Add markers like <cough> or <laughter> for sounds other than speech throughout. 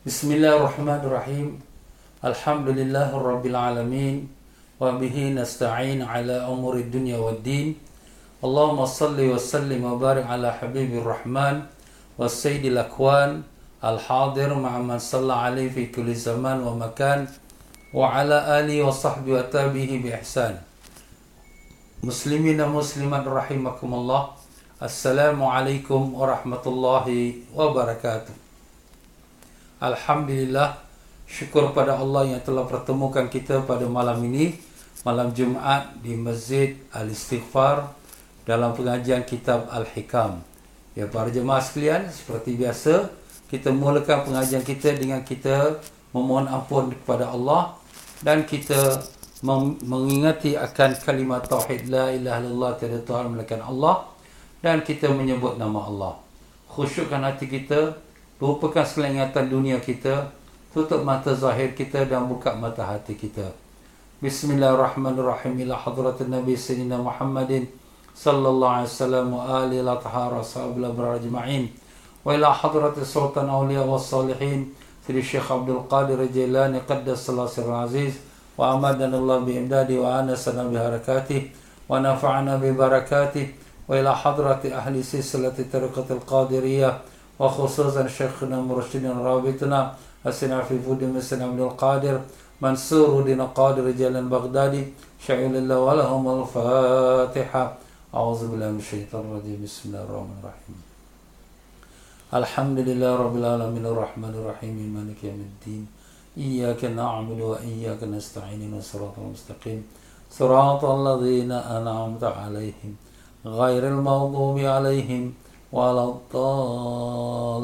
بسم الله الرحمن الرحيم الحمد لله رب العالمين وبه نستعين على أمور الدنيا والدين اللهم صل وسلم وبارك على حبيب الرحمن والسيد الأكوان الحاضر مع من صلى عليه في كل زمان ومكان وعلى آله وصحبه وتابعه بإحسان مسلمين مسلمات رحمكم الله السلام عليكم ورحمة الله وبركاته Alhamdulillah syukur pada Allah yang telah pertemukan kita pada malam ini malam Jumaat di Masjid Al-Istighfar dalam pengajian kitab Al-Hikam. Ya para jemaah sekalian, seperti biasa kita mulakan pengajian kita dengan kita memohon ampun kepada Allah dan kita mengingati akan kalimat tauhid la ilaha illallah tiada tuhan melainkan Allah dan kita menyebut nama Allah. Khusyukkan hati kita lupakan selengatan dunia kita tutup mata zahir kita dan buka mata hati kita. Bismillahirrahmanirrahim. Ila hadratin Nabi Sayyidina Muhammadin sallallahu alaihi wasallam wa alihi la tahara sahabla barajma'in wa ila hadratis sultan awliya was salihin Sri Syekh Abdul Qadir Jailani qaddas salasir aziz wa amadana Allah bi imdadi wa anasana bi harakatih wa nafa'ana bi barakatih. Wa ila hadrati ahli silsilati tariqatil وخصوصا شيخنا مرشدنا رابطنا السنة في فود مسلم عبد القادر منصور دين قادر رجال بغدادي شعيل الله ولهم الفاتحة. أعوذ بالله من الشيطان الرجيم. بسم الله الرحمن الرحيم. الحمد لله رب العالمين الرحمن الرحيم. مالك يوم الدين. إياك نعبد وإياك نستعين. صراط المستقيم. صراط الذين أنعمت عليهم غير المغضوب عليهم ولا الضالين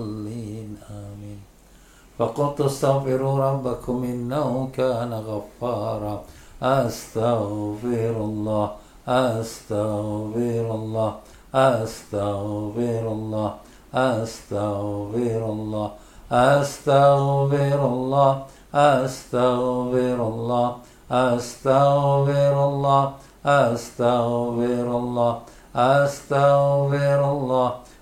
آمين. فقلت استغفروا ربكم إنه كان غفارا. أستغفر الله أستغفر الله أستغفر الله أستغفر الله أستغفر الله أستغفر الله أستغفر الله أستغفر الله أستغفر الله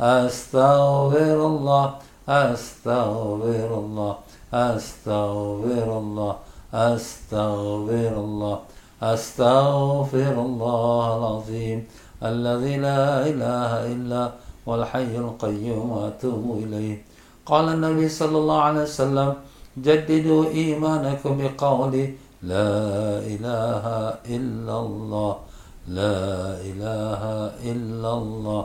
أستغفر الله أستغفر الله أستغفر الله أستغفر الله أستغفر الله العظيم الذي لا إله إلا هو الحي القيوم وأتوب إليه. قال النبي صلى الله عليه وسلم جددوا إيمانكم بقول لا إله إلا الله لا إله إلا الله.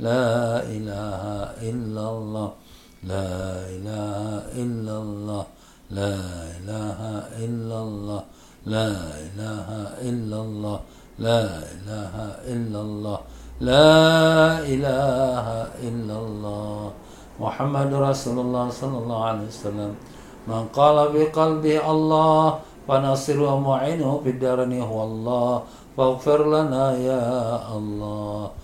لا إله إلا الله. لا إله إلا الله. لا إله إلا الله. لا إله إلا الله. لا إله إلا الله. لا إله إلا الله. محمد رسول الله صلى الله عليه وسلم. من قال بقلبه الله فنصر ومعينه في الدارين هو الله. فاغفر لنا يا الله.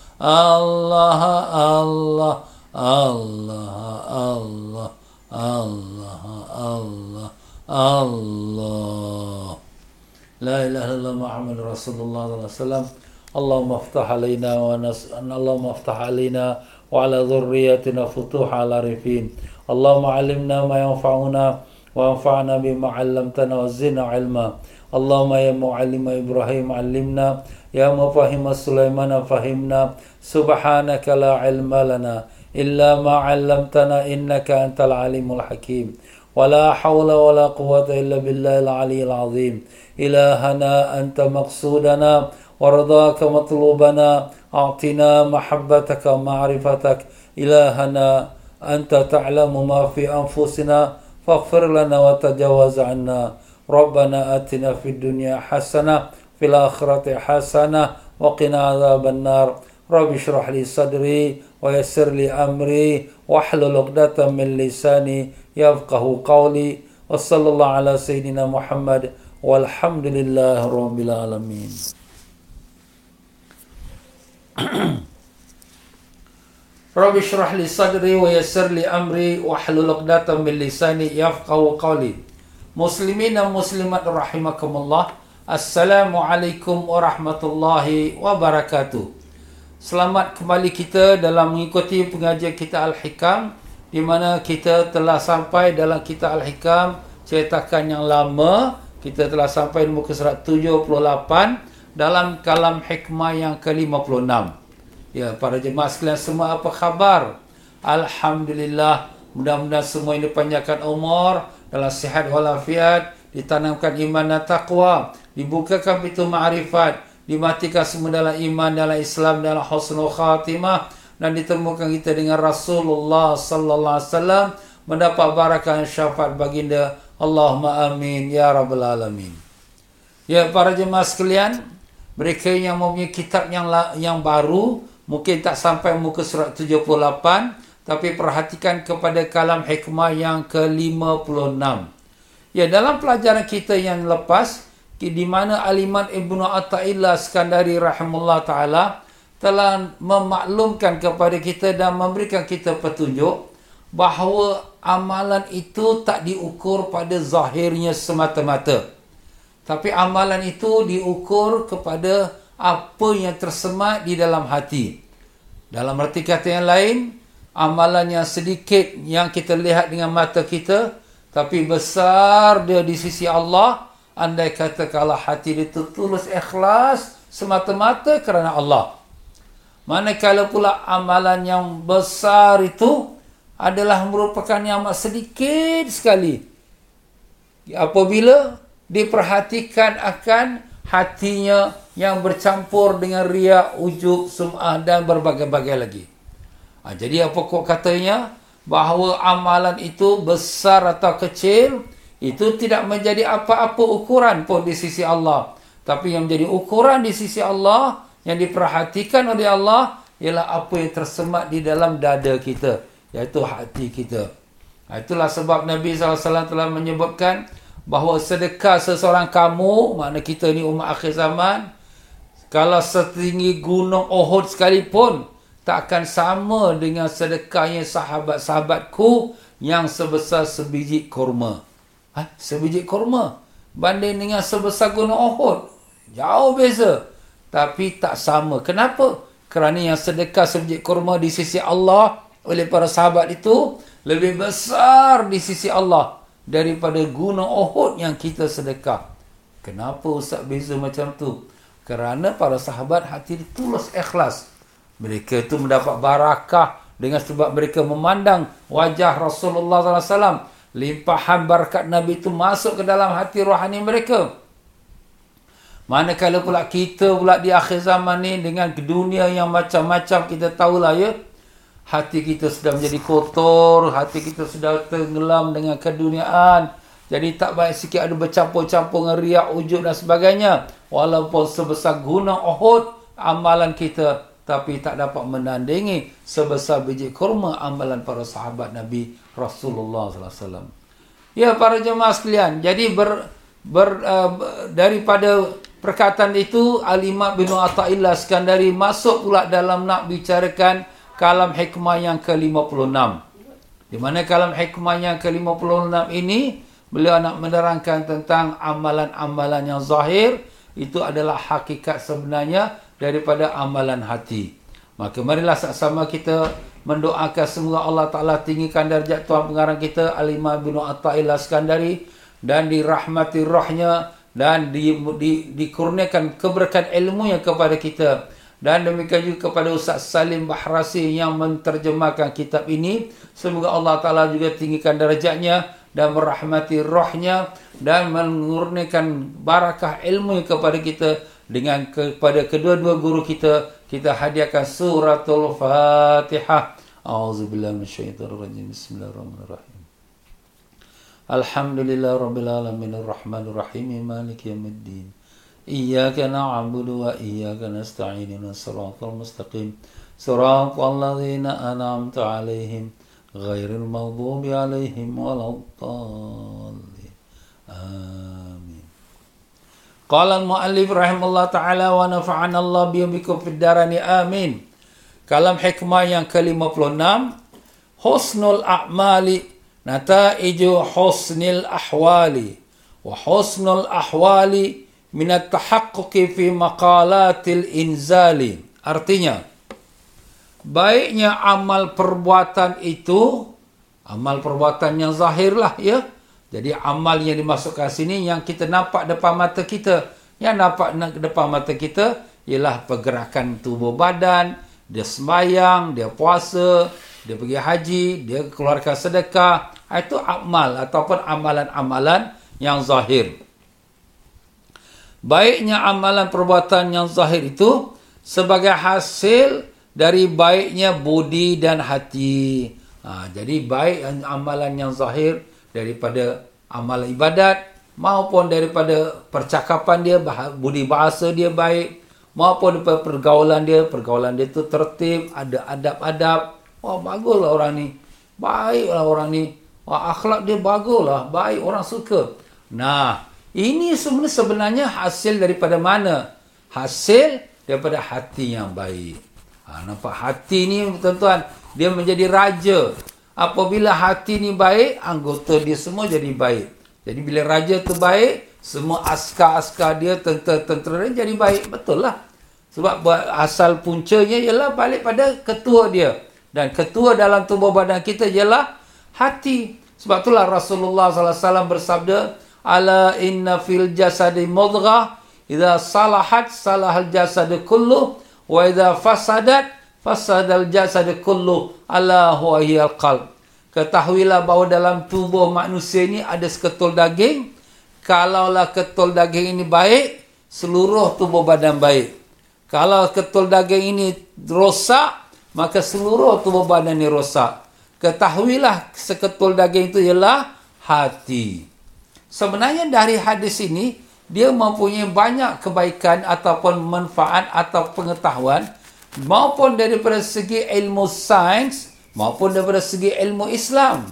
Allah Allah Allah Allah Allah Allah الله. لا إله إلا الله محمد رسول الله صلى الله عليه وسلم. اللهم افتح علينا ونس... اللهم افتح علينا وعلى ذريتنا فتوح على رفين. اللهم علمنا ما ينفعنا وانفعنا بما علمتنا وزدنا علما. اللهم يا معلم إبراهيم علمنا يا مفهم سليمان فهمنا سبحانك لا علم لنا إلا ما علمتنا إنك أنت العليم الحكيم. ولا حول ولا قوة إلا بالله العلي العظيم. إلهنا أنت مقصودنا ورضاك مطلوبنا أعطنا محبتك ومعرفتك إلهنا أنت تعلم ما في أنفسنا فاغفر لنا وتجاوز عنا. ربنا آتنا في الدنيا حسنة في الآخرة حسنة وقنا عذاب النار. رب اشرح لي صدري ويسر لي أمري واحلل عقدة من لساني يفقه قولي. وصلى الله على سيدنا محمد والحمد لله رب العالمين. <clears throat> رب اشرح لي صدري ويسر لي أمري واحلل عقدة من لساني يفقه قولي. Muslimin dan muslimat rahimakumullah. Assalamualaikum warahmatullahi wabarakatuh. Selamat kembali kita dalam mengikuti pengajian kita Al-Hikam Di mana kita telah sampai dalam kita Al-Hikam Ceritakan yang lama. Kita telah sampai muka surat 78 Dalam kalam hikmah yang ke-56 Ya, para jemaah sekalian semua apa khabar? Alhamdulillah Mudah-mudahan semua ini panjangkan umur dalam sihat walafiat ditanamkan iman dan taqwa dibukakan pintu ma'rifat dimatikan semua dalam iman dalam Islam dalam husnul khatimah dan ditemukan kita dengan Rasulullah sallallahu alaihi wasallam mendapat barakah syafaat baginda. Allahumma amin ya rabbal alamin. Ya para jemaah sekalian mereka yang mempunyai kitab yang yang baru mungkin tak sampai muka surat 78 tapi perhatikan kepada kalam hikmah yang ke-56 ya dalam pelajaran kita yang lepas di mana Aliman Ibnu Atta'illah Skandari rahimullah ta'ala telah memaklumkan kepada kita dan memberikan kita petunjuk bahawa amalan itu tak diukur pada zahirnya semata-mata. Tapi amalan itu diukur kepada apa yang tersemat di dalam hati. Dalam arti kata yang lain, amalan yang sedikit yang kita lihat dengan mata kita, tapi besar dia di sisi Allah, Andai kata kalau hati dia tulus ikhlas semata-mata kerana Allah. Manakala pula amalan yang besar itu adalah merupakan yang amat sedikit sekali. Apabila diperhatikan akan hatinya yang bercampur dengan riak, ujub, sum'ah dan berbagai-bagai lagi. Ha, jadi apa kok katanya? Bahawa amalan itu besar atau kecil, itu tidak menjadi apa-apa ukuran pun di sisi Allah. Tapi yang menjadi ukuran di sisi Allah, yang diperhatikan oleh Allah, ialah apa yang tersemat di dalam dada kita, iaitu hati kita. Ha, itulah sebab Nabi SAW telah menyebutkan bahawa sedekah seseorang kamu, makna kita ni umat akhir zaman, kalau setinggi gunung Uhud sekalipun, tak akan sama dengan sedekahnya sahabat-sahabatku yang sebesar sebiji kurma. Ha? Sebiji kurma. Banding dengan sebesar gunung Uhud. Jauh beza. Tapi tak sama. Kenapa? Kerana yang sedekah sebiji kurma di sisi Allah oleh para sahabat itu lebih besar di sisi Allah daripada gunung Uhud yang kita sedekah. Kenapa Ustaz beza macam tu? Kerana para sahabat hati tulus ikhlas. Mereka itu mendapat barakah dengan sebab mereka memandang wajah Rasulullah SAW limpahan barakat Nabi itu masuk ke dalam hati rohani mereka. Manakala pula kita pula di akhir zaman ni dengan dunia yang macam-macam kita tahulah ya. Hati kita sudah menjadi kotor, hati kita sudah tenggelam dengan keduniaan. Jadi tak baik sikit ada bercampur-campur dengan riak, ujub dan sebagainya. Walaupun sebesar gunung Uhud, amalan kita tapi tak dapat menandingi sebesar biji kurma amalan para sahabat Nabi Rasulullah sallallahu alaihi wasallam. Ya para jemaah sekalian, jadi ber, ber uh, daripada perkataan itu Al-Imam bin Athaillah Skandari masuk pula dalam nak bicarakan kalam hikmah yang ke-56. Di mana kalam hikmah yang ke-56 ini beliau nak menerangkan tentang amalan-amalan yang zahir itu adalah hakikat sebenarnya daripada amalan hati. Maka marilah sama-sama kita mendoakan semoga Allah Taala tinggikan darjat tuan pengarang kita Alimah bin Athaillah Skandari dan dirahmati rohnya dan di, di, dikurniakan keberkahan ilmunya kepada kita. Dan demikian juga kepada Ustaz Salim Bahrasi yang menterjemahkan kitab ini. Semoga Allah Taala juga tinggikan darjatnya dan merahmati rohnya dan mengurniakan barakah ilmu kepada kita dengan kepada kedua-dua guru kita kita hadiahkan suratul fatihah. Auzubillahi minasyaitonir rajim bismillahirrahmanirrahim. Alhamdulillahi rabbil alamin. Arrahmanir rahim. Maliki yaumiddin iyyaka na'budu wa iyyaka nasta'in. Siratal mustaqim. Siratal ladzina an'amta 'alaihim ghairil maghdubi 'alaihim waladdallin. Amin. Qala al-muallif rahimallahu taala wa nafa'ana Allah bi umikum fid amin. Kalam hikmah yang ke-56 husnul a'mali nataiju husnil ahwali wa husnul ahwali min at-tahaqquqi fi maqalatil inzali. Artinya baiknya amal perbuatan itu amal perbuatan yang zahirlah ya jadi amal yang dimasukkan sini yang kita nampak depan mata kita yang nampak depan mata kita ialah pergerakan tubuh badan dia sembahyang dia puasa dia pergi haji, dia keluarkan sedekah, itu amal ataupun amalan-amalan yang zahir. Baiknya amalan perbuatan yang zahir itu sebagai hasil dari baiknya budi dan hati. Ha, jadi baik amalan yang zahir daripada amalan ibadat maupun daripada percakapan dia, budi bahasa dia baik maupun daripada pergaulan dia, pergaulan dia itu tertib, ada adab-adab, Wah baguslah orang ni. Baiklah orang ni. Wah akhlak dia baguslah. Baik orang suka. Nah, ini sebenarnya sebenarnya hasil daripada mana? Hasil daripada hati yang baik. Ha, nampak hati ni tuan-tuan, dia menjadi raja. Apabila hati ni baik, anggota dia semua jadi baik. Jadi bila raja tu baik, semua askar-askar dia, tentera-tentera dia jadi baik. Betul lah. Sebab asal puncanya ialah balik pada ketua dia. Dan ketua dalam tubuh badan kita ialah hati. Sebab itulah Rasulullah SAW bersabda, Ala inna fil jasadi mudghah, idha salahat salahal jasadi kullu, wa idha fasadat fasadal jasadi kullu, ala huwa hiyal qalb. Ketahuilah bahawa dalam tubuh manusia ini ada seketul daging. Kalaulah ketul daging ini baik, seluruh tubuh badan baik. Kalau ketul daging ini rosak, maka seluruh tubuh badan ini rosak. Ketahuilah seketul daging itu ialah hati. Sebenarnya dari hadis ini, dia mempunyai banyak kebaikan ataupun manfaat atau pengetahuan maupun daripada segi ilmu sains maupun daripada segi ilmu Islam.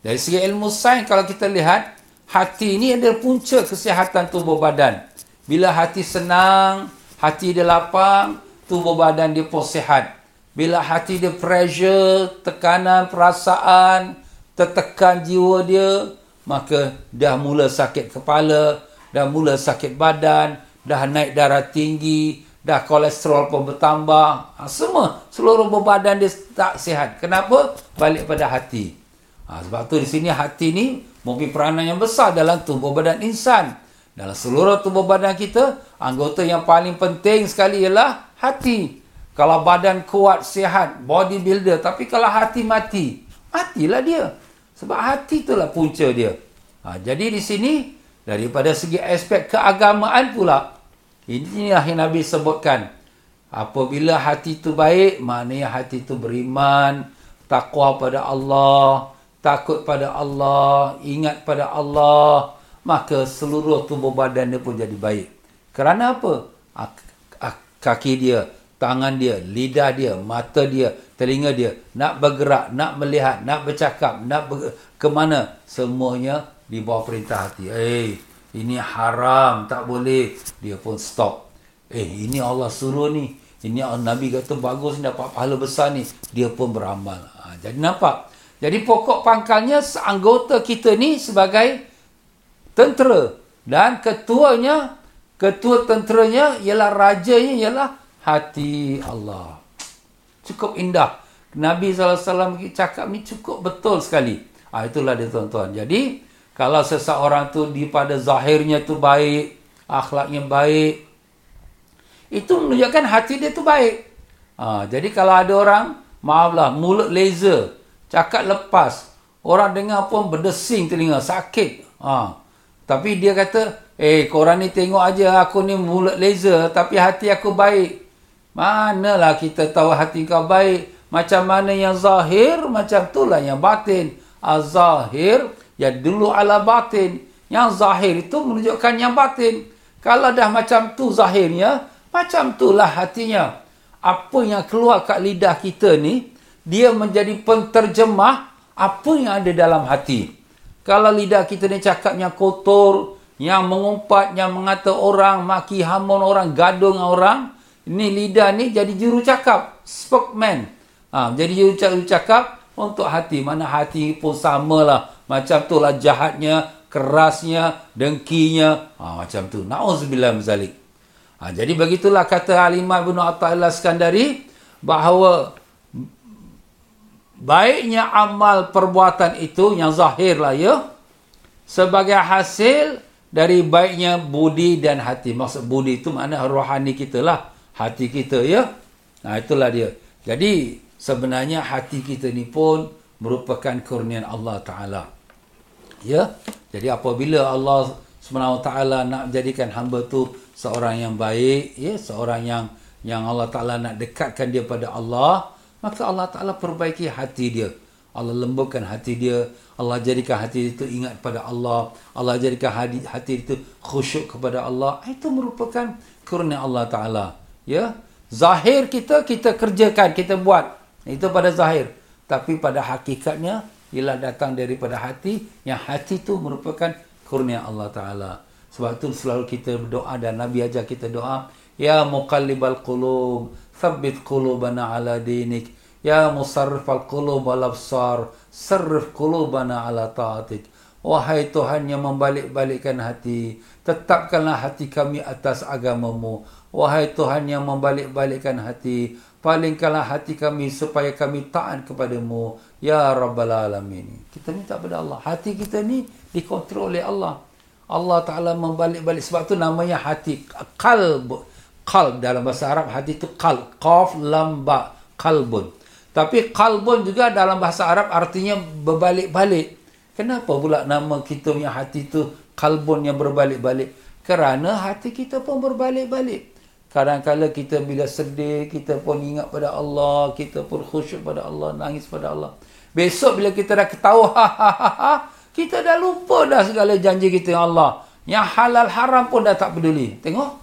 Dari segi ilmu sains kalau kita lihat, hati ini adalah punca kesihatan tubuh badan. Bila hati senang, hati dia lapang, tubuh badan dia pun sihat. Bila hati dia pressure, tekanan, perasaan, tertekan jiwa dia, maka dah mula sakit kepala, dah mula sakit badan, dah naik darah tinggi, dah kolesterol pun bertambah. Ha, semua, seluruh badan dia tak sihat. Kenapa? Balik pada hati. Ha, sebab tu di sini hati ni mempunyai peranan yang besar dalam tubuh badan insan. Dalam seluruh tubuh badan kita, anggota yang paling penting sekali ialah hati. Kalau badan kuat, sihat, bodybuilder. Tapi kalau hati mati, matilah dia. Sebab hati itulah punca dia. Ha, jadi di sini, daripada segi aspek keagamaan pula, inilah yang Nabi sebutkan. Apabila hati itu baik, maknanya hati itu beriman, takwa pada Allah, takut pada Allah, ingat pada Allah, maka seluruh tubuh badan dia pun jadi baik. Kerana apa? Kaki dia, tangan dia, lidah dia, mata dia, telinga dia nak bergerak, nak melihat, nak bercakap, nak ber- ke mana semuanya di bawah perintah hati. Eh, hey, ini haram, tak boleh. Dia pun stop. Eh, ini Allah suruh ni. Ini Nabi kata bagus ni dapat pahala besar ni. Dia pun beramal. Ha, jadi nampak. Jadi pokok pangkalnya anggota kita ni sebagai tentera dan ketuanya ketua tenteranya ialah rajanya ialah hati Allah. Cukup indah. Nabi SAW cakap ni cukup betul sekali. Ah itulah dia tuan-tuan. Jadi kalau seseorang tu di pada zahirnya tu baik, akhlaknya baik, itu menunjukkan hati dia tu baik. Ha, jadi kalau ada orang, maaflah, mulut laser, cakap lepas, orang dengar pun berdesing telinga, sakit. Ha, tapi dia kata, eh korang ni tengok aja aku ni mulut laser, tapi hati aku baik. Manalah kita tahu hati kau baik. Macam mana yang zahir, macam itulah yang batin. Az-zahir, ya dulu ala batin. Yang zahir itu menunjukkan yang batin. Kalau dah macam tu zahirnya, macam itulah hatinya. Apa yang keluar kat lidah kita ni, dia menjadi penterjemah apa yang ada dalam hati. Kalau lidah kita ni cakap yang kotor, yang mengumpat, yang mengata orang, maki hamun orang, gaduh dengan orang, ini lidah ni jadi juru cakap, spokesman. Ha, jadi dia cakap untuk hati. Mana hati pun samalah. Macam tu lah jahatnya, kerasnya, dengkinya. Ha, macam tu. Na'udzubillah mazalik. Ha, jadi begitulah kata Alimah bin Atta'illah Skandari. Bahawa baiknya amal perbuatan itu yang zahir lah ya. Sebagai hasil dari baiknya budi dan hati. Maksud budi itu makna rohani kita lah. Hati kita ya. Nah itulah dia. Jadi sebenarnya hati kita ni pun merupakan kurnian Allah Ta'ala. Ya, jadi apabila Allah SWT nak jadikan hamba tu seorang yang baik, ya, seorang yang yang Allah Ta'ala nak dekatkan dia pada Allah, maka Allah Ta'ala perbaiki hati dia. Allah lembutkan hati dia. Allah jadikan hati itu ingat pada Allah. Allah jadikan hati, hati itu khusyuk kepada Allah. Itu merupakan kurnia Allah Ta'ala. Ya, Zahir kita, kita kerjakan, kita buat. Itu pada zahir. Tapi pada hakikatnya, ialah datang daripada hati, yang hati itu merupakan kurnia Allah Ta'ala. Sebab itu selalu kita berdoa dan Nabi ajar kita doa, Ya muqallibal qulub, thabbit qulubana ala dinik. Ya musarrifal qulub al absar, sarrif qulubana ala ta'atik. Wahai Tuhan yang membalik-balikkan hati, tetapkanlah hati kami atas agamamu. Wahai Tuhan yang membalik-balikkan hati, palingkanlah hati kami supaya kami taat kepadamu ya rabbal alamin. Kita minta pada Allah. Hati kita ni dikontrol oleh Allah. Allah taala membalik-balik. Sebab tu namanya hati qalb qalb dalam bahasa Arab hati itu qalb qaf lam ba. Qalbun tapi qalbun juga dalam bahasa Arab artinya berbalik-balik. Kenapa pula nama kita punya hati itu qalbun yang berbalik-balik? Kerana hati kita pun berbalik-balik. Kadang-kadang kita bila sedih, kita pun ingat pada Allah, kita pun khusyuk pada Allah, nangis pada Allah. Besok bila kita dah ketawa, ha, ha, ha, ha, kita dah lupa dah segala janji kita dengan Allah. Yang halal haram pun dah tak peduli. Tengok,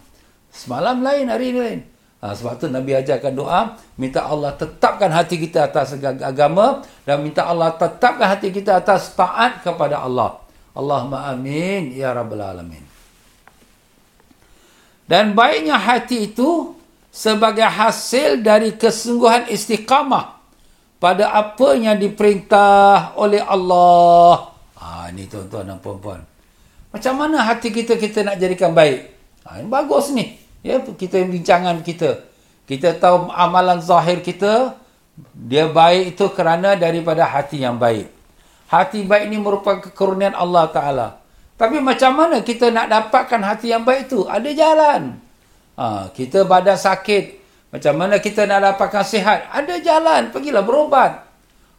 semalam lain, hari ini lain. Ha, sebab tu Nabi ajarkan doa, minta Allah tetapkan hati kita atas agama dan minta Allah tetapkan hati kita atas taat kepada Allah. Allahumma amin, ya Rabbal Alamin. Dan baiknya hati itu sebagai hasil dari kesungguhan istiqamah pada apa yang diperintah oleh Allah. Ha, ini tuan-tuan dan puan-puan. Macam mana hati kita kita nak jadikan baik? Ha, ini bagus ni. Ya, kita bincangan kita. Kita tahu amalan zahir kita, dia baik itu kerana daripada hati yang baik. Hati baik ini merupakan kekurnian Allah Ta'ala. Tapi macam mana kita nak dapatkan hati yang baik tu? Ada jalan. Ha, kita badan sakit. Macam mana kita nak dapatkan sihat? Ada jalan. Pergilah berobat.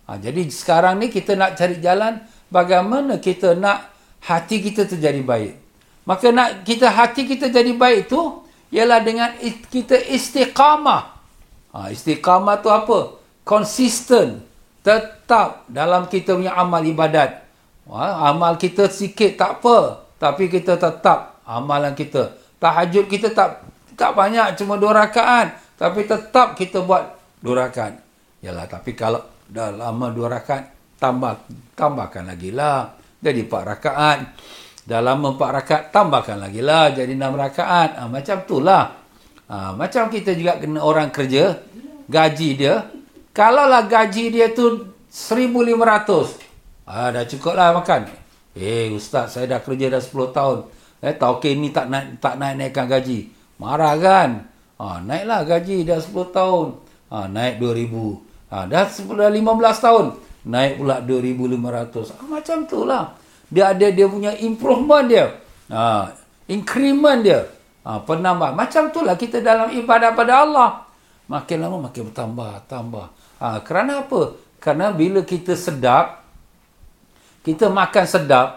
Ha, jadi sekarang ni kita nak cari jalan bagaimana kita nak hati kita terjadi baik. Maka nak kita hati kita jadi baik tu ialah dengan kita istiqamah. Ha, istiqamah tu apa? Konsisten. Tetap dalam kita punya amal ibadat. Ha, amal kita sikit tak apa. Tapi kita tetap amalan kita. Tahajud kita tak tak banyak cuma dua rakaat. Tapi tetap kita buat dua rakaat. Yalah tapi kalau dah lama dua rakaat. Tambah, tambahkan lagi lah. Jadi empat rakaat. Dah lama empat rakaat. Tambahkan lagi lah. Jadi enam rakaat. Ha, macam tu lah. Ha, macam kita juga kena orang kerja. Gaji dia. Kalaulah gaji dia tu 1,500. Ah, dah cukup lah makan. Eh ustaz saya dah kerja dah 10 tahun. Eh tauke ni tak naik tak naik naikkan gaji. Marah kan? Ha, naiklah gaji dah 10 tahun. Ha, naik 2000. Ha, dah 10 dah 15 tahun. Naik pula 2500. Ha, macam tu lah. Dia ada dia punya improvement dia. Ha, increment dia. Ha, penambah. Macam tu lah kita dalam ibadah pada Allah. Makin lama makin bertambah, tambah. Ha, kerana apa? Kerana bila kita sedap, kita makan sedap,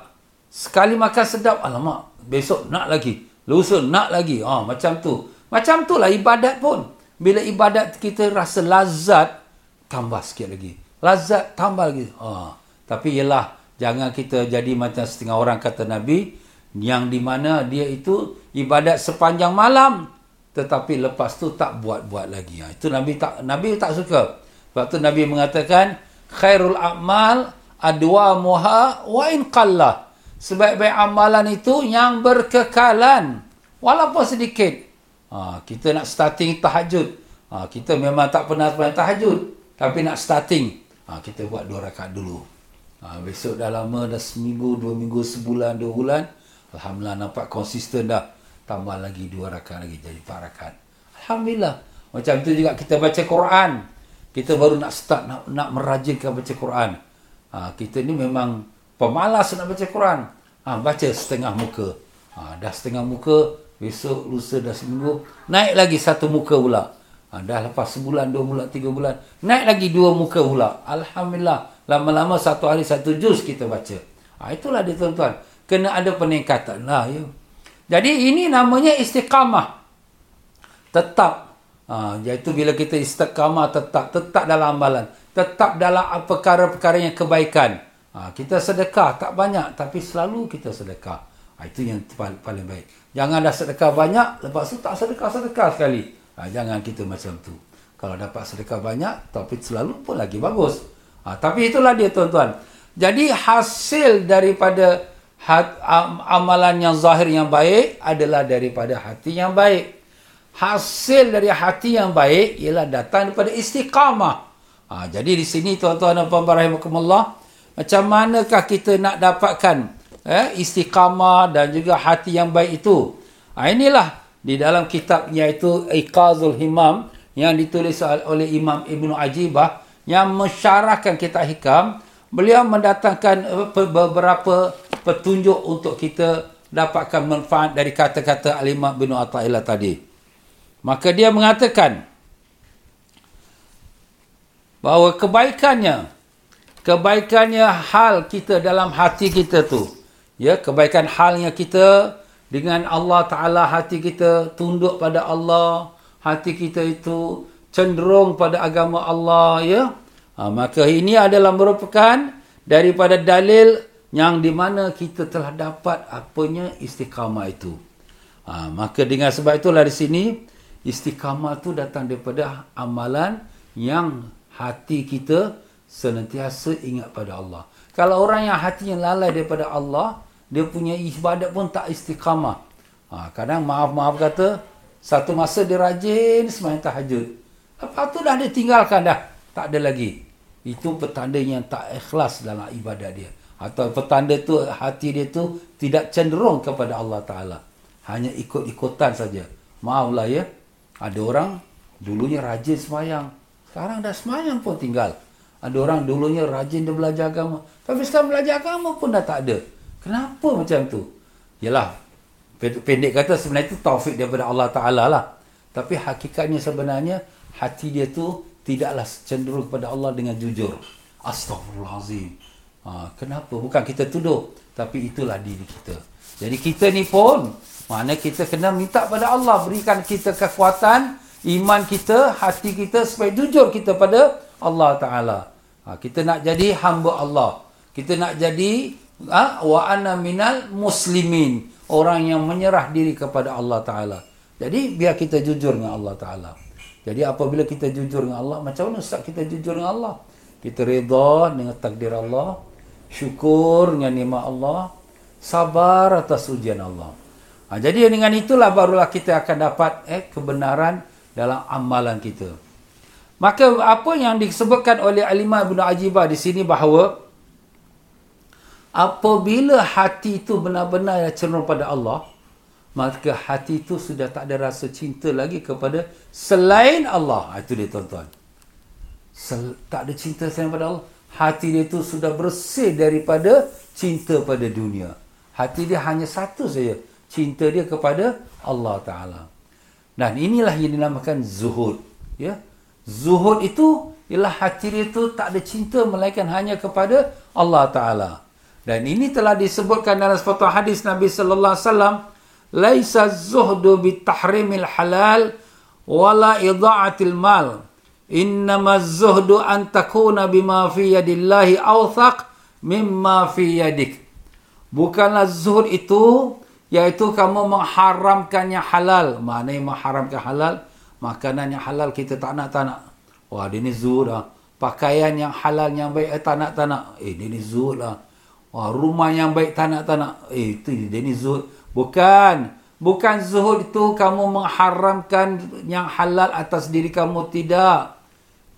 sekali makan sedap, alamak, besok nak lagi. Lusa nak lagi. Ha, macam tu. Macam tu lah ibadat pun. Bila ibadat kita rasa lazat, tambah sikit lagi. Lazat, tambah lagi. Ha, tapi ialah, jangan kita jadi macam setengah orang kata Nabi, yang di mana dia itu ibadat sepanjang malam, tetapi lepas tu tak buat-buat lagi. Ha, itu Nabi tak Nabi tak suka. Sebab tu Nabi mengatakan, khairul a'mal adwa muha wa in qalla sebaik-baik amalan itu yang berkekalan walaupun sedikit ha, kita nak starting tahajud. Ha, kita memang tak pernah pernah tahajud tapi nak starting. Ha, kita buat dua rakaat dulu. Ha, besok dah lama dah seminggu dua minggu sebulan dua bulan Alhamdulillah nampak konsisten dah. Tambah lagi dua rakaat lagi jadi empat rakaat. Alhamdulillah. Macam tu juga kita baca Quran. Kita baru nak start nak, nak merajinkan baca Quran. Ha, kita ni memang pemalas nak baca Quran. Ha, baca setengah muka. Ha, dah setengah muka, besok, lusa, dah seminggu. Naik lagi satu muka pula. Ha, dah lepas sebulan, dua bulan, tiga bulan. Naik lagi dua muka pula. Alhamdulillah. Lama-lama satu hari satu juz kita baca. Ha, itulah dia tuan-tuan. Kena ada peningkatan lah. Ya. Jadi ini namanya istiqamah. Tetap. Ha, iaitu bila kita istiqamah tetap. Tetap dalam amalan tetap dalam perkara-perkara yang kebaikan. Ha, kita sedekah tak banyak tapi selalu kita sedekah. Ha, itu yang paling baik. Jangan dah sedekah banyak lepas tu tak sedekah-sedekah sekali. Ha, jangan kita macam tu. Kalau dapat sedekah banyak tapi selalu pun lagi bagus. Ha, tapi itulah dia tuan-tuan. Jadi hasil daripada hat, amalan yang zahir yang baik adalah daripada hati yang baik. Hasil dari hati yang baik ialah datang daripada istiqamah. Ha, jadi di sini tuan-tuan dan puan-puan rahimakumullah, macam manakah kita nak dapatkan eh, istiqamah dan juga hati yang baik itu? Ha, inilah di dalam kitab iaitu Iqazul Himam yang ditulis oleh Imam Ibnu Ajibah yang mensyarahkan kitab hikam, beliau mendatangkan eh, beberapa petunjuk untuk kita dapatkan manfaat dari kata-kata Al-Imam Ibnu Athaillah tadi. Maka dia mengatakan, bahawa kebaikannya kebaikannya hal kita dalam hati kita tu ya kebaikan halnya kita dengan Allah taala hati kita tunduk pada Allah hati kita itu cenderung pada agama Allah ya ha, maka ini adalah merupakan daripada dalil yang di mana kita telah dapat apanya istiqamah itu ha, maka dengan sebab itulah di sini istiqamah itu datang daripada amalan yang hati kita senantiasa ingat pada Allah. Kalau orang yang hatinya lalai daripada Allah, dia punya ibadat pun tak istiqamah. Ha, kadang maaf-maaf kata, satu masa dia rajin semayang tahajud. Lepas tu dah dia tinggalkan dah. Tak ada lagi. Itu petanda yang tak ikhlas dalam ibadat dia. Atau petanda tu hati dia tu tidak cenderung kepada Allah Ta'ala. Hanya ikut-ikutan saja. Maaflah ya. Ada orang dulunya rajin semayang. Sekarang dah semayang pun tinggal. Ada orang dulunya rajin dia belajar agama. Tapi sekarang belajar agama pun dah tak ada. Kenapa macam tu? Yalah, pendek kata sebenarnya itu taufik daripada Allah Ta'ala lah. Tapi hakikatnya sebenarnya hati dia tu tidaklah cenderung kepada Allah dengan jujur. Astaghfirullahalazim. Ha, kenapa? Bukan kita tuduh. Tapi itulah diri kita. Jadi kita ni pun, mana kita kena minta pada Allah berikan kita kekuatan iman kita, hati kita supaya jujur kita pada Allah Taala. Ha, kita nak jadi hamba Allah. Kita nak jadi ha, wa ana minal muslimin, orang yang menyerah diri kepada Allah Taala. Jadi biar kita jujur dengan Allah Taala. Jadi apabila kita jujur dengan Allah, macam mana ustaz kita jujur dengan Allah? Kita redha dengan takdir Allah, syukur dengan nikmat Allah, sabar atas ujian Allah. Ha, jadi dengan itulah barulah kita akan dapat eh kebenaran dalam amalan kita. Maka apa yang disebutkan oleh Alimah Ibn Ajibah di sini bahawa apabila hati itu benar-benar cenderung pada Allah, maka hati itu sudah tak ada rasa cinta lagi kepada selain Allah. Ha, itu dia tuan-tuan. Sel- tak ada cinta selain pada Allah. Hati dia itu sudah bersih daripada cinta pada dunia. Hati dia hanya satu saja. Cinta dia kepada Allah Ta'ala. Dan inilah yang dinamakan zuhud. Ya? Zuhud itu ialah hati dia itu tak ada cinta melainkan hanya kepada Allah Ta'ala. Dan ini telah disebutkan dalam sepatah hadis Nabi Sallallahu Alaihi Wasallam laisa zuhdu bitahrimil halal wala idha'atil mal. Innama zuhdu an takuna bima fi yadillahi awthaq mimma fi yadik. Bukanlah zuhud itu iaitu kamu mengharamkan yang halal. Maknanya mengharamkan halal makanan yang halal kita tak nak tak nak wah dia ni zuhud lah pakaian yang halal yang baik eh, tak nak tak nak eh dia ni zuhud lah wah rumah yang baik tak nak tak nak eh itu dia ni zuhud Bukan. Bukan zuhud itu kamu mengharamkan yang halal atas diri kamu. Tidak.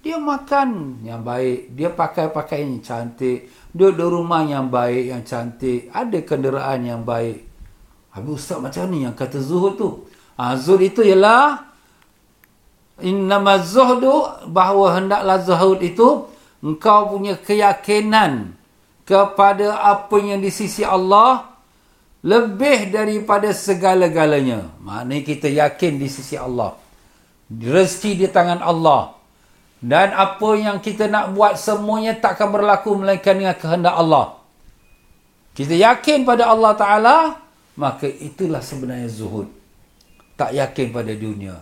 Dia makan yang baik. Dia pakai pakaian yang cantik. Dia ada rumah yang baik, yang cantik. Ada kenderaan yang baik. Habis ustaz macam ni yang kata zuhud tu. Ha, zuhud itu ialah innama zuhdu bahawa hendaklah zuhud itu engkau punya keyakinan kepada apa yang di sisi Allah lebih daripada segala-galanya. Maknanya kita yakin di sisi Allah. Rezeki di tangan Allah. Dan apa yang kita nak buat semuanya takkan berlaku melainkan dengan kehendak Allah. Kita yakin pada Allah Ta'ala, maka itulah sebenarnya zuhud. Tak yakin pada dunia.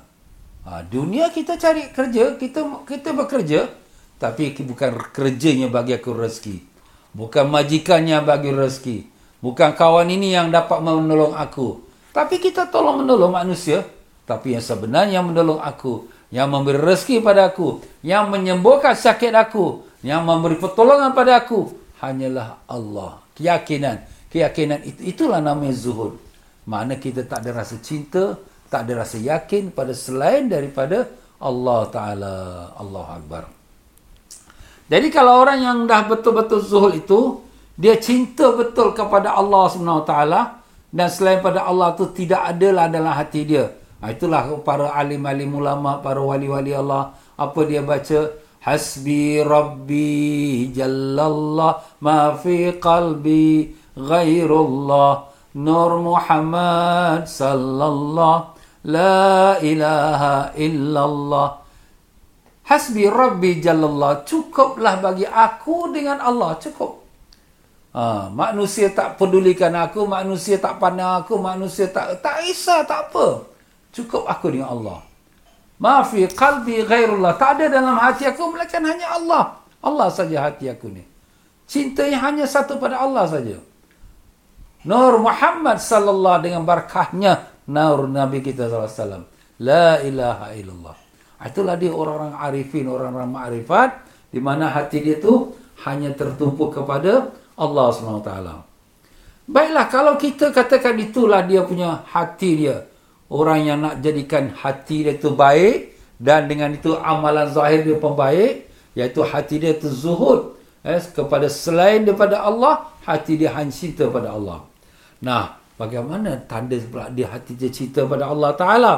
Ha, dunia kita cari kerja, kita kita bekerja, tapi bukan kerjanya bagi aku rezeki. Bukan majikannya bagi rezeki. Bukan kawan ini yang dapat menolong aku. Tapi kita tolong menolong manusia. Tapi yang sebenarnya yang menolong aku. Yang memberi rezeki pada aku. Yang menyembuhkan sakit aku. Yang memberi pertolongan pada aku. Hanyalah Allah. Keyakinan. Keyakinan itu, itulah namanya zuhud. Mana kita tak ada rasa cinta. Tak ada rasa yakin pada selain daripada Allah Ta'ala. Allah Akbar. Jadi kalau orang yang dah betul-betul zuhud itu dia cinta betul kepada Allah Subhanahu taala dan selain pada Allah tu tidak adalah dalam hati dia. Ha, itulah para alim-alim ulama, para wali-wali Allah apa dia baca hasbi rabbi jallallah ma fi qalbi ghairullah nur muhammad sallallahu la ilaha illallah hasbi rabbi jallallah cukuplah bagi aku dengan Allah cukup Ha, manusia tak pedulikan aku, manusia tak pandang aku, manusia tak tak isah, tak apa. Cukup aku dengan Allah. Maafi qalbi ghairullah. Tak ada dalam hati aku melainkan hanya Allah. Allah saja hati aku ni. Cintanya hanya satu pada Allah saja. Nur Muhammad sallallahu dengan barakahnya nur Nabi kita wasallam. La ilaha illallah. Itulah dia orang-orang arifin, orang-orang ma'rifat di mana hati dia tu hanya tertumpu kepada Allah SWT. Baiklah, kalau kita katakan itulah dia punya hati dia. Orang yang nak jadikan hati dia itu baik. Dan dengan itu amalan zahir dia pun baik. Iaitu hati dia itu zuhud. Eh, kepada selain daripada Allah, hati dia hanya cinta pada Allah. Nah, bagaimana tanda pula dia hati dia cinta pada Allah Ta'ala?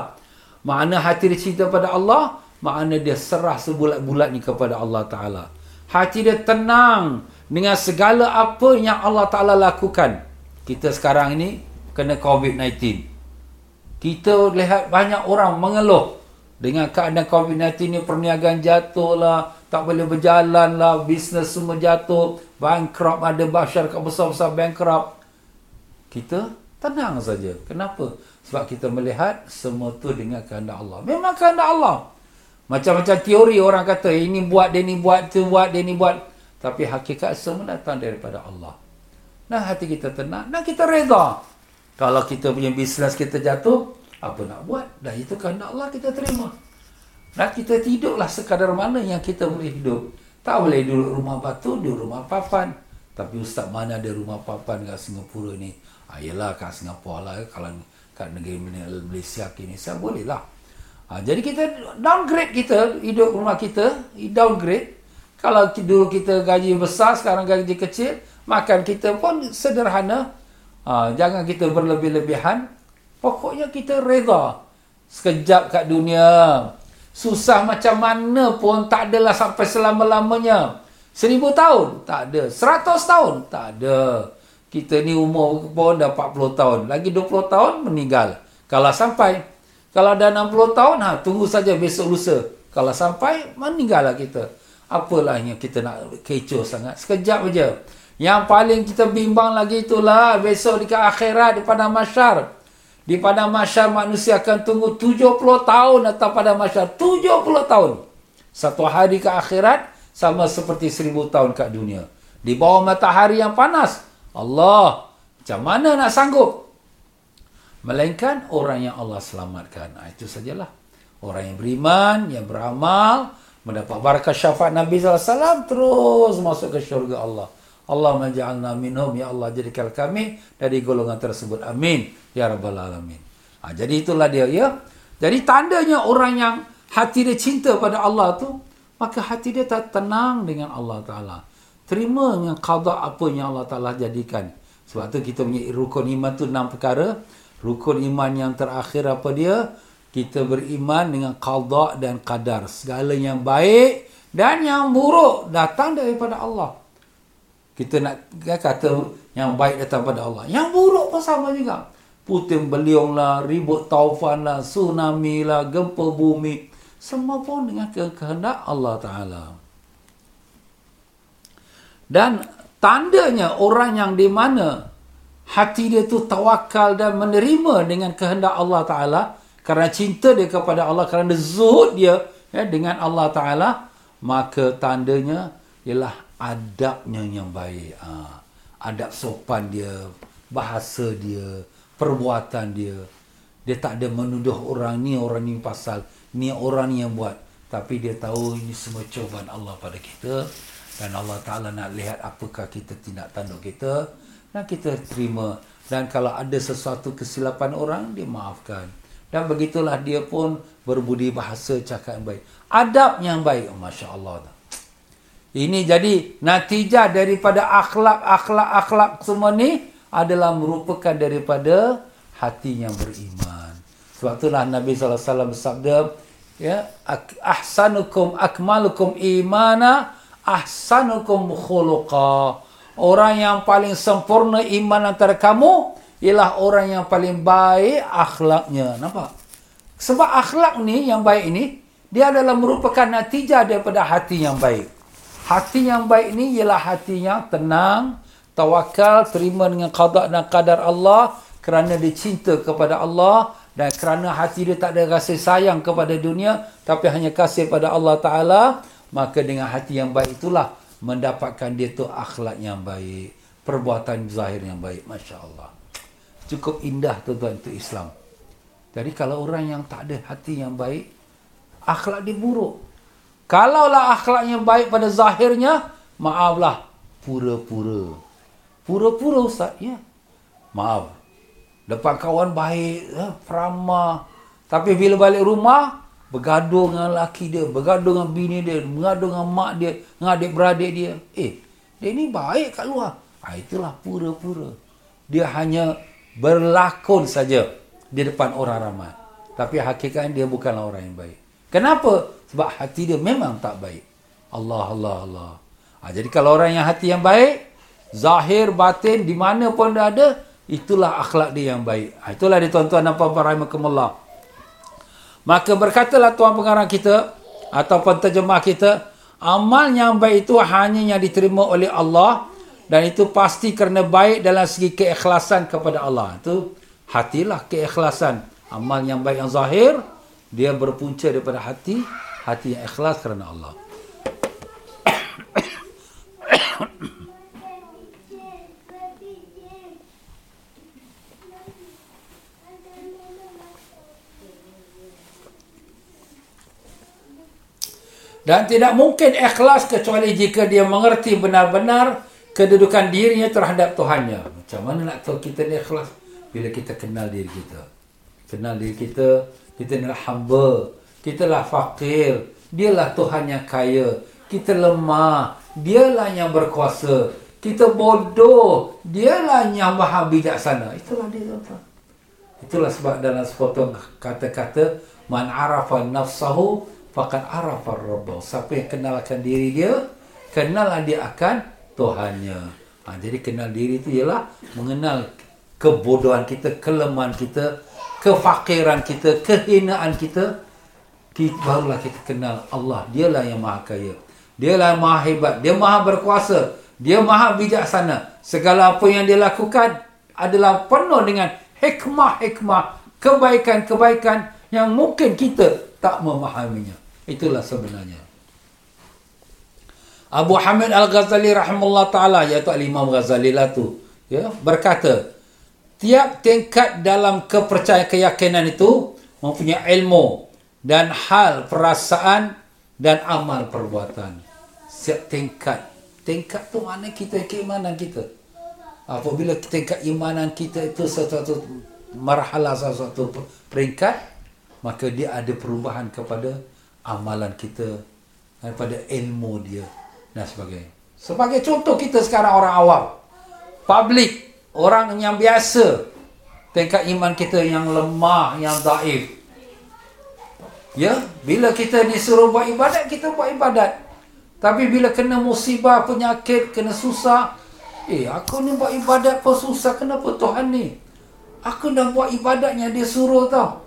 Makna hati dia cinta pada Allah? Makna dia serah sebulat-bulat ni kepada Allah Ta'ala. Hati dia tenang dengan segala apa yang Allah Ta'ala lakukan. Kita sekarang ini kena COVID-19. Kita lihat banyak orang mengeluh dengan keadaan COVID-19 ni perniagaan jatuh lah, tak boleh berjalan lah, bisnes semua jatuh, bankrupt, ada masyarakat besar-besar bankrupt. Kita tenang saja. Kenapa? Sebab kita melihat semua tu dengan kehendak Allah. Memang kehendak Allah. Macam-macam teori orang kata, ini buat, dia ni buat, tu buat, dia ni buat. Tapi hakikat semua datang daripada Allah. Nah hati kita tenang. Nah kita reda. Kalau kita punya bisnes kita jatuh. Apa nak buat? Dah itu kehendak Allah kita terima. Nah kita tidurlah sekadar mana yang kita boleh hidup. Tak boleh duduk rumah batu, duduk rumah papan. Tapi ustaz mana ada rumah papan kat Singapura ni? Ah, yelah kat Singapura lah. Kalau kat negeri Malaysia saya boleh lah. Ha, jadi kita downgrade kita, hidup rumah kita, downgrade. Kalau dulu kita gaji besar, sekarang gaji kecil, makan kita pun sederhana. Ha, jangan kita berlebih-lebihan. Pokoknya kita reda. Sekejap kat dunia. Susah macam mana pun tak adalah sampai selama-lamanya. Seribu tahun? Tak ada. Seratus tahun? Tak ada. Kita ni umur pun dah 40 tahun. Lagi 20 tahun meninggal. Kalau sampai. Kalau dah 60 tahun, ha, tunggu saja besok lusa. Kalau sampai, meninggallah kita. Apalah yang kita nak kecoh sangat. Sekejap saja. Yang paling kita bimbang lagi itulah besok di akhirat di padang masyar. Di padang masyar manusia akan tunggu 70 tahun atau pada masyar. 70 tahun. Satu hari ke akhirat sama seperti seribu tahun kat dunia. Di bawah matahari yang panas. Allah. Macam mana nak sanggup? Melainkan orang yang Allah selamatkan. Nah, itu sajalah. Orang yang beriman, yang beramal, mendapat barakah syafaat Nabi SAW terus masuk ke syurga Allah. Allah menja'alna minhum ya Allah jadikan kami dari golongan tersebut. Amin ya rabbal alamin. Ha, jadi itulah dia ya. Jadi tandanya orang yang hati dia cinta pada Allah tu maka hati dia tak tenang dengan Allah Taala. Terima dengan qada apa yang Allah Taala jadikan. Sebab tu kita punya rukun iman tu enam perkara. Rukun iman yang terakhir apa dia? kita beriman dengan qada dan qadar segala yang baik dan yang buruk datang daripada Allah kita nak kata yang baik datang daripada Allah yang buruk pun sama juga puting beliung lah ribut taufan lah tsunami lah gempa bumi semua pun dengan kehendak Allah Ta'ala dan tandanya orang yang di mana hati dia tu tawakal dan menerima dengan kehendak Allah Ta'ala kerana cinta dia kepada Allah kerana zuhud dia ya, dengan Allah Ta'ala maka tandanya ialah adabnya yang baik. Ha, adab sopan dia bahasa dia perbuatan dia. Dia tak ada menuduh orang ni orang ni pasal ni orang ni yang buat. Tapi dia tahu ini semua cobaan Allah pada kita dan Allah Ta'ala nak lihat apakah kita tindak tanduk kita dan kita terima dan kalau ada sesuatu kesilapan orang dia maafkan dan begitulah dia pun berbudi bahasa cakap yang baik. Adab yang baik. Oh, Masya Allah. Ini jadi natijah daripada akhlak-akhlak-akhlak semua ni adalah merupakan daripada hati yang beriman. Sebab itulah Nabi SAW bersabda, ya, ahsanukum akmalukum imana ahsanukum khuluqa. Orang yang paling sempurna iman antara kamu ialah orang yang paling baik akhlaknya. Nampak? Sebab akhlak ni yang baik ini, dia adalah merupakan natijah daripada hati yang baik. Hati yang baik ni ialah hati yang tenang, tawakal, terima dengan qada dan qadar Allah kerana dia cinta kepada Allah dan kerana hati dia tak ada rasa sayang kepada dunia tapi hanya kasih pada Allah Taala, maka dengan hati yang baik itulah mendapatkan dia tu akhlak yang baik, perbuatan zahir yang baik, masya-Allah cukup indah tuan-tuan itu Islam. Jadi kalau orang yang tak ada hati yang baik, akhlak dia buruk. Kalaulah akhlaknya baik pada zahirnya, maaflah, pura-pura. Pura-pura Ustaz, ya. Maaf. Depan kawan baik, eh, peramah. Tapi bila balik rumah, bergaduh dengan laki dia, bergaduh dengan bini dia, bergaduh dengan mak dia, dengan adik-beradik dia. Eh, dia ni baik kat luar. Ha, itulah pura-pura. Dia hanya berlakon saja di depan orang ramai. Tapi hakikatnya dia bukanlah orang yang baik. Kenapa? Sebab hati dia memang tak baik. Allah, Allah, Allah. Ha, jadi kalau orang yang hati yang baik, zahir, batin, di mana pun dia ada, itulah akhlak dia yang baik. Ha, itulah dia tuan-tuan dan puan-puan rahimakumullah. Maka berkatalah tuan pengarang kita, ataupun terjemah kita, amal yang baik itu hanya yang diterima oleh Allah, dan itu pasti kerana baik dalam segi keikhlasan kepada Allah. Itu hatilah keikhlasan. Amal yang baik yang zahir, dia berpunca daripada hati, hati yang ikhlas kerana Allah. <coughs> Dan tidak mungkin ikhlas kecuali jika dia mengerti benar-benar kedudukan dirinya terhadap Tuhannya. Macam mana nak tahu kita ni ikhlas? Bila kita kenal diri kita. Kenal diri kita, kita ni hamba. Kita lah fakir. Dialah Tuhan yang kaya. kita lemah. Dialah yang berkuasa. Kita bodoh. Dialah yang maha bijaksana. Itulah dia tuan Itulah sebab dalam sepotong kata-kata man arafa nafsahu faqad arafa rabbahu. Siapa yang kenalkan diri dia, kenallah dia akan Tuhannya. Ha, jadi kenal diri itu ialah mengenal kebodohan kita, kelemahan kita, kefakiran kita, kehinaan kita. kita barulah kita kenal Allah. Dialah yang maha kaya. Dialah yang maha hebat. Dia maha berkuasa. Dia maha bijaksana. Segala apa yang dia lakukan adalah penuh dengan hikmah-hikmah, kebaikan-kebaikan yang mungkin kita tak memahaminya. Itulah sebenarnya. Abu Hamid Al-Ghazali rahimahullah ta'ala, iaitu Al-Imam Ghazali lah tu, ya, berkata, tiap tingkat dalam kepercayaan keyakinan itu mempunyai ilmu dan hal perasaan dan amal perbuatan. Setiap tingkat. Tingkat tu mana kita, keimanan kita. Apabila tingkat imanan kita itu sesuatu marhala, sesuatu peringkat, maka dia ada perubahan kepada amalan kita, daripada ilmu dia dan sebagainya. Sebagai contoh kita sekarang orang awam, public, orang yang biasa, tingkat iman kita yang lemah, yang daif. Ya, bila kita disuruh buat ibadat, kita buat ibadat. Tapi bila kena musibah, penyakit, kena susah, Eh, aku ni buat ibadat pun susah. Kenapa Tuhan ni? Aku dah buat ibadat yang dia suruh tau.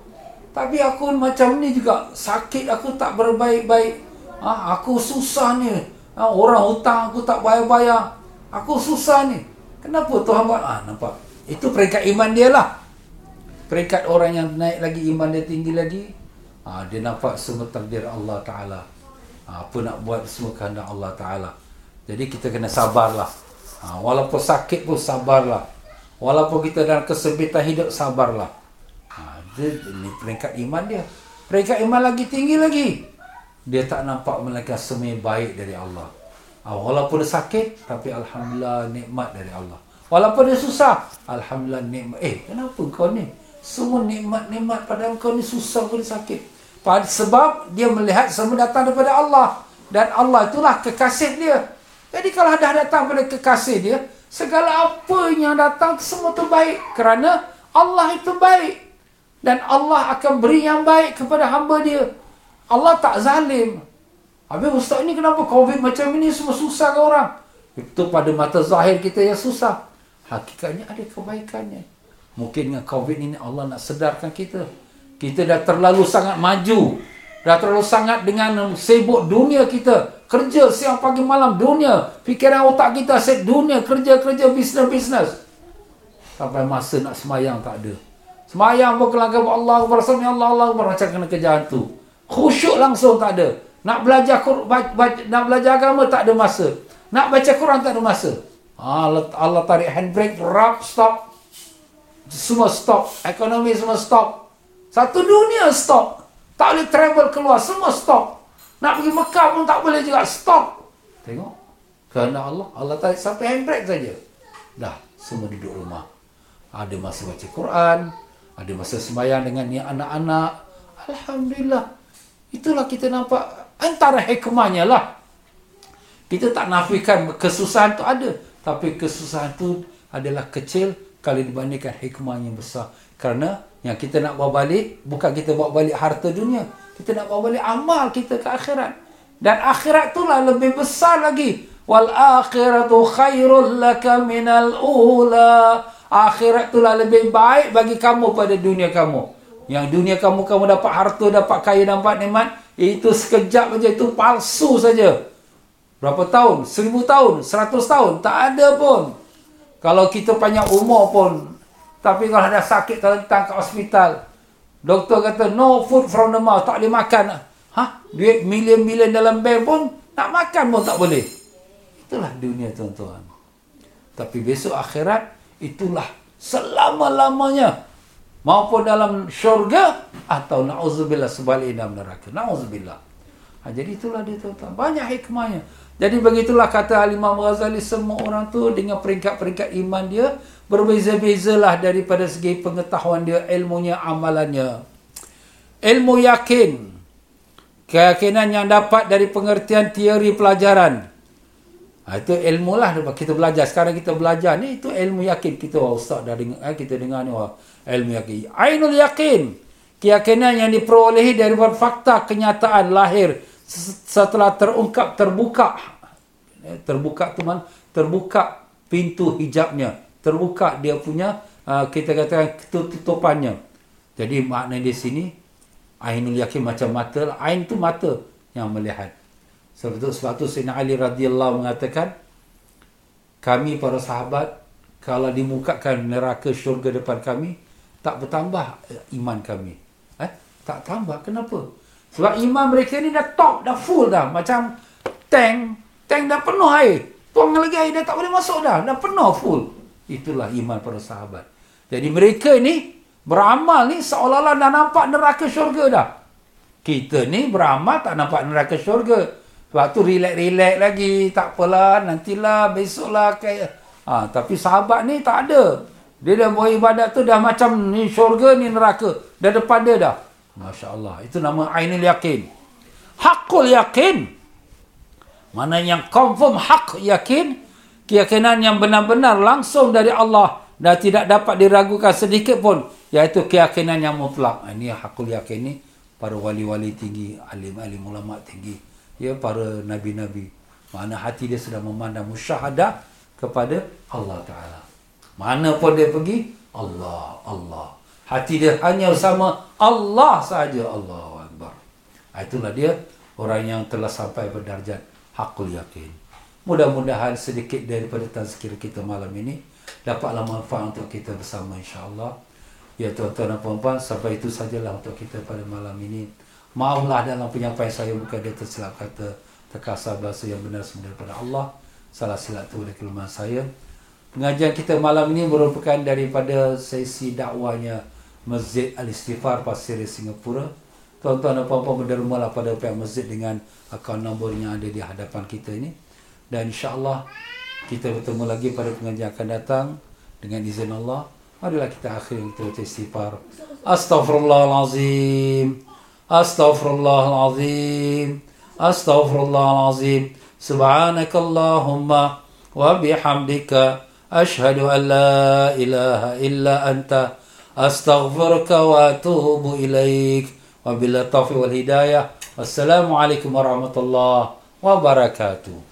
Tapi aku macam ni juga. Sakit aku tak berbaik-baik. Ha, aku susah ni. Ha, orang hutang aku tak bayar-bayar. Aku susah ni. Kenapa Tuhan buat? Ha, nampak? Itu peringkat iman dia lah. Peringkat orang yang naik lagi, iman dia tinggi lagi. Ha, dia nampak semua takdir Allah Ta'ala. Ha, apa nak buat semua kehendak Allah Ta'ala. Jadi kita kena sabarlah. Ha, walaupun sakit pun sabarlah. Walaupun kita dalam kesempitan hidup sabarlah. Ini peringkat iman dia. Peringkat iman lagi tinggi lagi. Dia tak nampak melainkan semua baik dari Allah. Ha, walaupun dia sakit, tapi Alhamdulillah nikmat dari Allah. Walaupun dia susah, Alhamdulillah nikmat. Eh, kenapa kau ni? Semua nikmat-nikmat pada kau ni susah ni sakit. Sebab dia melihat semua datang daripada Allah. Dan Allah itulah kekasih dia. Jadi kalau dah datang pada kekasih dia, segala apa yang datang semua tu baik. Kerana Allah itu baik. Dan Allah akan beri yang baik kepada hamba dia. Allah tak zalim. Habis ustaz ni kenapa COVID macam ini semua susah ke orang? Itu pada mata zahir kita yang susah. Hakikatnya ada kebaikannya. Mungkin dengan COVID ini Allah nak sedarkan kita. Kita dah terlalu sangat maju. Dah terlalu sangat dengan sibuk dunia kita kerja siang pagi malam dunia fikiran otak kita set dunia kerja kerja bisnes bisnes sampai masa nak semayang tak ada semayang pun kelangkan buat Allah bersama ya Allah Allah macam kena kerja tu khusyuk langsung tak ada nak belajar baca, nak belajar agama tak ada masa nak baca Quran tak ada masa Allah, Allah tarik handbrake rap stop semua stop ekonomi semua stop satu dunia stop tak boleh travel keluar semua stop nak pergi Mekah pun tak boleh juga. Stop. Tengok. Kerana Allah. Allah tarik sampai handbrake saja. Dah. Semua duduk rumah. Ada masa baca Quran. Ada masa sembahyang dengan ni anak-anak. Alhamdulillah. Itulah kita nampak. Antara hikmahnya lah. Kita tak nafikan kesusahan tu ada. Tapi kesusahan tu adalah kecil kalau dibandingkan hikmah yang besar. Kerana yang kita nak bawa balik, bukan kita bawa balik harta dunia. Kita nak bawa balik amal kita ke akhirat. Dan akhirat itulah lebih besar lagi. Wal akhiratu khairul laka minal ula. Akhirat itulah lebih baik bagi kamu pada dunia kamu. Yang dunia kamu, kamu dapat harta, dapat kaya, dapat nikmat. Itu sekejap saja, itu palsu saja. Berapa tahun? Seribu tahun? Seratus tahun? Tak ada pun. Kalau kita panjang umur pun. Tapi kalau ada sakit, datang ke hospital. Doktor kata no food from the mouth, tak boleh makan. Ha? Duit milion-milion dalam bank pun nak makan pun tak boleh. Itulah dunia tuan-tuan. Tapi besok akhirat itulah selama-lamanya maupun dalam syurga atau na'udzubillah sebaliknya dalam neraka. Na'udzubillah. Ha, jadi itulah dia tuan-tuan. Banyak hikmahnya. Jadi begitulah kata Al-Imam Ghazali semua orang tu dengan peringkat-peringkat iman dia berbeza-bezalah daripada segi pengetahuan dia, ilmunya, amalannya. Ilmu yakin Keyakinan yang dapat dari pengertian teori pelajaran. Ha, itu ilmu lah kita belajar. Sekarang kita belajar ni itu ilmu yakin. Kita wah ustaz dah dengar, eh, kita dengar ni wah ilmu yakin. Ainul yakin. Keyakinan yang diperolehi dari fakta kenyataan lahir setelah terungkap terbuka. Eh, terbuka tu mana? Terbuka pintu hijabnya. Terbuka dia punya uh, kita katakan tutupannya. Jadi makna di sini Ainul yakin macam mata. Ain tu mata yang melihat. Sebab itu, sebab itu Sayyidina Ali radhiyallahu mengatakan kami para sahabat kalau dimukakan neraka syurga depan kami tak bertambah iman kami. Eh? Tak tambah. Kenapa? Sebab iman mereka ni dah top, dah full dah. Macam tank. Tank dah penuh air. Tuang lagi air dah tak boleh masuk dah. Dah penuh full. Itulah iman para sahabat. Jadi mereka ni Beramal ni seolah-olah dah nampak neraka syurga dah. Kita ni beramal tak nampak neraka syurga. Sebab tu relax-relax lagi. Tak apalah, nantilah, besoklah. Kayak. Ha, tapi sahabat ni tak ada. Dia dah buat ibadat tu dah macam ni syurga ni neraka. Dah depan dia dah. Masya Allah. Itu nama Ainul Yakin. Hakul Yakin. Mana yang confirm hak yakin. Keyakinan yang benar-benar langsung dari Allah. Dan tidak dapat diragukan sedikit pun Iaitu keyakinan yang mutlak. Ah, ini hakul yakin ni para wali-wali tinggi, alim-alim ulama tinggi, ya para nabi-nabi. Mana hati dia sedang memandang musyahadah kepada Allah Taala. Mana pun dia pergi, Allah, Allah. Hati dia hanya bersama Allah saja. Allah Akbar. Ah, itulah dia orang yang telah sampai berdarjat hakul yakin. Mudah-mudahan sedikit daripada tazkir kita malam ini dapatlah manfaat untuk kita bersama insya-Allah. Ya tuan-tuan dan puan-puan, sampai itu sajalah untuk kita pada malam ini. Maaflah dalam penyampaian saya bukan dia tersilap kata terkasar bahasa yang benar sebenarnya daripada Allah. Salah silap itu dari kelemahan saya. Pengajian kita malam ini merupakan daripada sesi dakwanya Masjid Al-Istighfar Pasir Singapura. Tuan-tuan dan puan-puan berdermalah pada pihak masjid dengan akaun nombor yang ada di hadapan kita ini. Dan insyaAllah kita bertemu lagi pada pengajian akan datang dengan izin Allah. Marilah kita akhiri kita istighfar. Astaghfirullahalazim. Astaghfirullahalazim. Astaghfirullahalazim. Subhanakallahumma wa bihamdika ashhadu an la ilaha illa anta astaghfiruka wa atubu ilaik. Wabillahi taufiq wal hidayah. Wassalamualaikum warahmatullahi wabarakatuh.